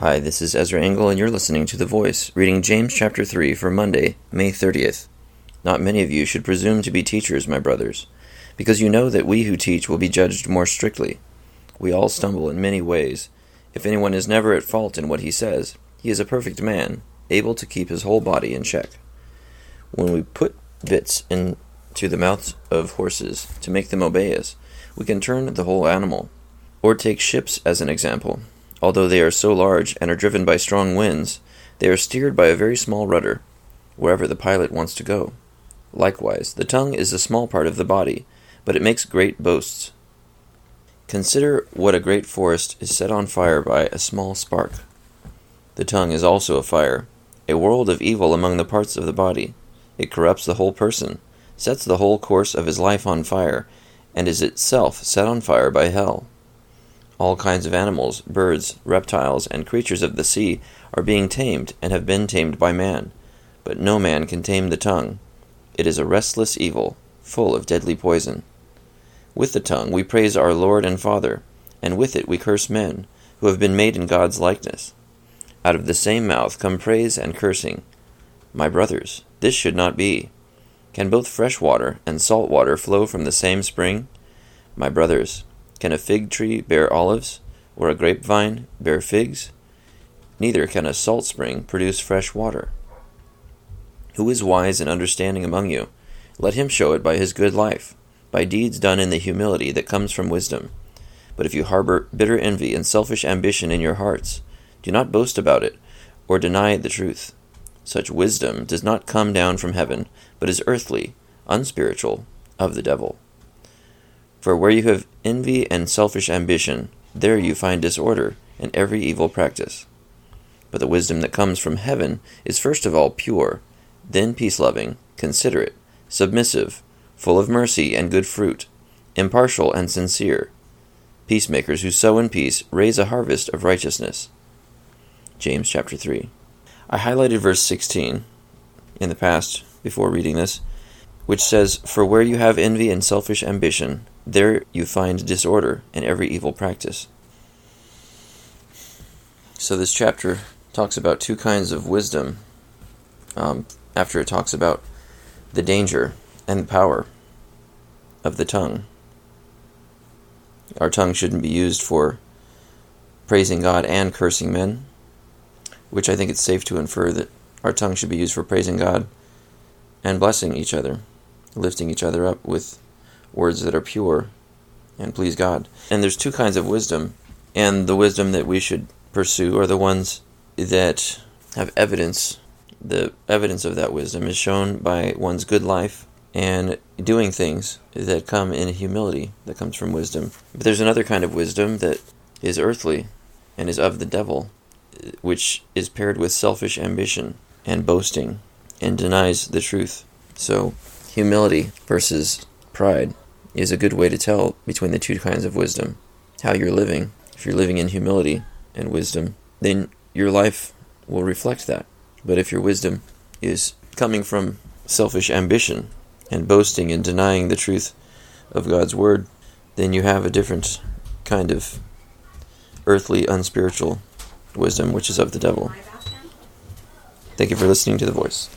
Hi, this is Ezra Engel, and you're listening to The Voice, reading James chapter 3 for Monday, May 30th. Not many of you should presume to be teachers, my brothers, because you know that we who teach will be judged more strictly. We all stumble in many ways. If anyone is never at fault in what he says, he is a perfect man, able to keep his whole body in check. When we put bits into the mouths of horses to make them obey us, we can turn the whole animal. Or take ships as an example. Although they are so large and are driven by strong winds, they are steered by a very small rudder, wherever the pilot wants to go. Likewise, the tongue is a small part of the body, but it makes great boasts. Consider what a great forest is set on fire by a small spark. The tongue is also a fire, a world of evil among the parts of the body. It corrupts the whole person, sets the whole course of his life on fire, and is itself set on fire by hell. All kinds of animals, birds, reptiles, and creatures of the sea are being tamed and have been tamed by man. But no man can tame the tongue. It is a restless evil, full of deadly poison. With the tongue we praise our Lord and Father, and with it we curse men, who have been made in God's likeness. Out of the same mouth come praise and cursing. My brothers, this should not be. Can both fresh water and salt water flow from the same spring? My brothers, can a fig tree bear olives, or a grapevine bear figs? Neither can a salt spring produce fresh water. Who is wise and understanding among you? Let him show it by his good life, by deeds done in the humility that comes from wisdom. But if you harbor bitter envy and selfish ambition in your hearts, do not boast about it, or deny the truth. Such wisdom does not come down from heaven, but is earthly, unspiritual, of the devil. For where you have envy and selfish ambition, there you find disorder and every evil practice. But the wisdom that comes from heaven is first of all pure, then peace loving, considerate, submissive, full of mercy and good fruit, impartial and sincere. Peacemakers who sow in peace raise a harvest of righteousness. James chapter 3. I highlighted verse 16 in the past before reading this, which says, For where you have envy and selfish ambition, there you find disorder and every evil practice. So, this chapter talks about two kinds of wisdom um, after it talks about the danger and the power of the tongue. Our tongue shouldn't be used for praising God and cursing men, which I think it's safe to infer that our tongue should be used for praising God and blessing each other, lifting each other up with words that are pure and please God. And there's two kinds of wisdom, and the wisdom that we should pursue are the ones that have evidence. The evidence of that wisdom is shown by one's good life and doing things that come in humility, that comes from wisdom. But there's another kind of wisdom that is earthly and is of the devil, which is paired with selfish ambition and boasting and denies the truth. So, humility versus pride is a good way to tell between the two kinds of wisdom. How you're living. If you're living in humility and wisdom, then your life will reflect that. But if your wisdom is coming from selfish ambition and boasting and denying the truth of God's word, then you have a different kind of earthly, unspiritual wisdom, which is of the devil. Thank you for listening to The Voice.